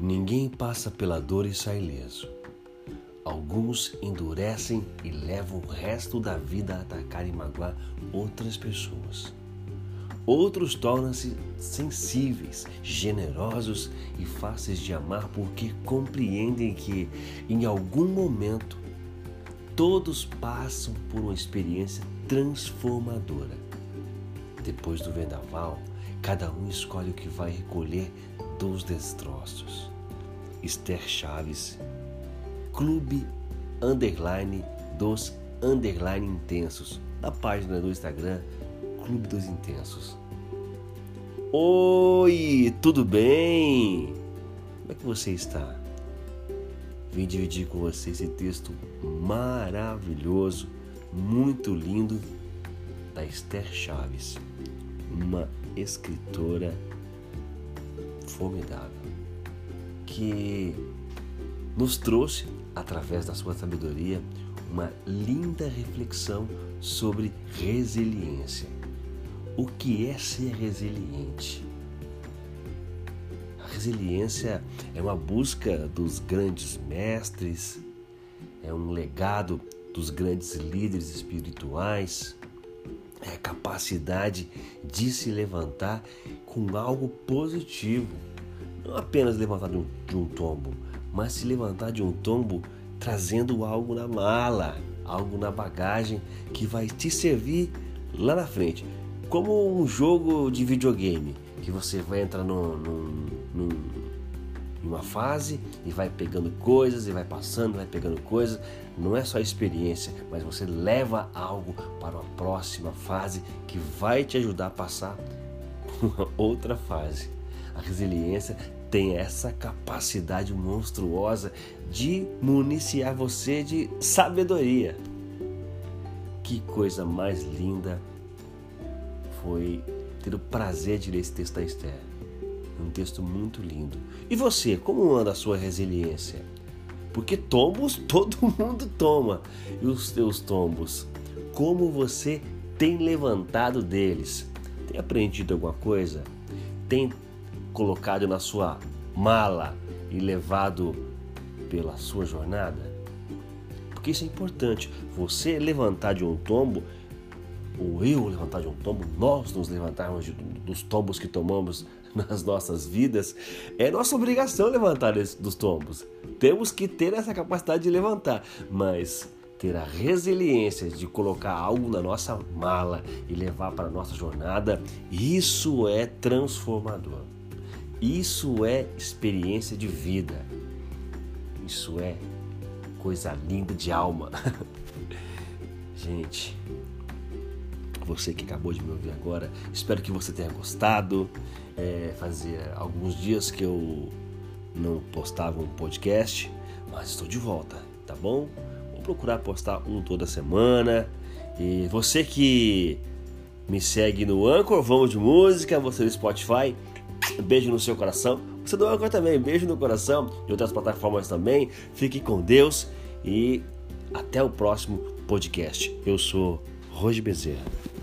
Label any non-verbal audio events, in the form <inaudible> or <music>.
Ninguém passa pela dor e sai ileso. Alguns endurecem e levam o resto da vida a atacar e magoar outras pessoas. Outros tornam-se sensíveis, generosos e fáceis de amar porque compreendem que, em algum momento, todos passam por uma experiência transformadora. Depois do vendaval, cada um escolhe o que vai recolher dos destroços. Esther Chaves, Clube Underline dos Underline Intensos, da página do Instagram Clube dos Intensos. Oi, tudo bem? Como é que você está? Vim dividir com você esse texto maravilhoso, muito lindo, da Esther Chaves, uma escritora formidável que nos trouxe, através da sua sabedoria, uma linda reflexão sobre resiliência. O que é ser resiliente? Resiliência é uma busca dos grandes mestres, é um legado dos grandes líderes espirituais, é a capacidade de se levantar com algo positivo não apenas levantar de um, de um tombo, mas se levantar de um tombo trazendo algo na mala, algo na bagagem que vai te servir lá na frente. Como um jogo de videogame, que você vai entrar num, num, num, em uma fase e vai pegando coisas e vai passando, vai pegando coisas. Não é só experiência, mas você leva algo para uma próxima fase que vai te ajudar a passar <laughs> uma outra fase. A resiliência tem essa capacidade monstruosa de municiar você de sabedoria. Que coisa mais linda foi ter o prazer de ler esse texto da Esther. Um texto muito lindo. E você, como anda a sua resiliência? Porque tombos <laughs> todo mundo toma. E os teus tombos, como você tem levantado deles? Tem aprendido alguma coisa? Tem colocado na sua mala e levado pela sua jornada? Porque isso é importante. Você levantar de um tombo, ou eu levantar de um tombo, nós nos levantarmos de, dos tombos que tomamos <laughs> nas nossas vidas, é nossa obrigação levantar dos tombos. Temos que ter essa capacidade de levantar, mas ter a resiliência de colocar algo na nossa mala e levar para a nossa jornada, isso é transformador. Isso é experiência de vida. Isso é coisa linda de alma. <laughs> Gente, você que acabou de me ouvir agora, espero que você tenha gostado. É, fazia alguns dias que eu não postava um podcast, mas estou de volta, tá bom? Vou procurar postar um toda semana. E você que me segue no Anchor, vamos de música, você no Spotify, Beijo no seu coração. Você do Anchor também, beijo no coração. De outras plataformas também. Fique com Deus e até o próximo podcast. Eu sou Roger Bezerra.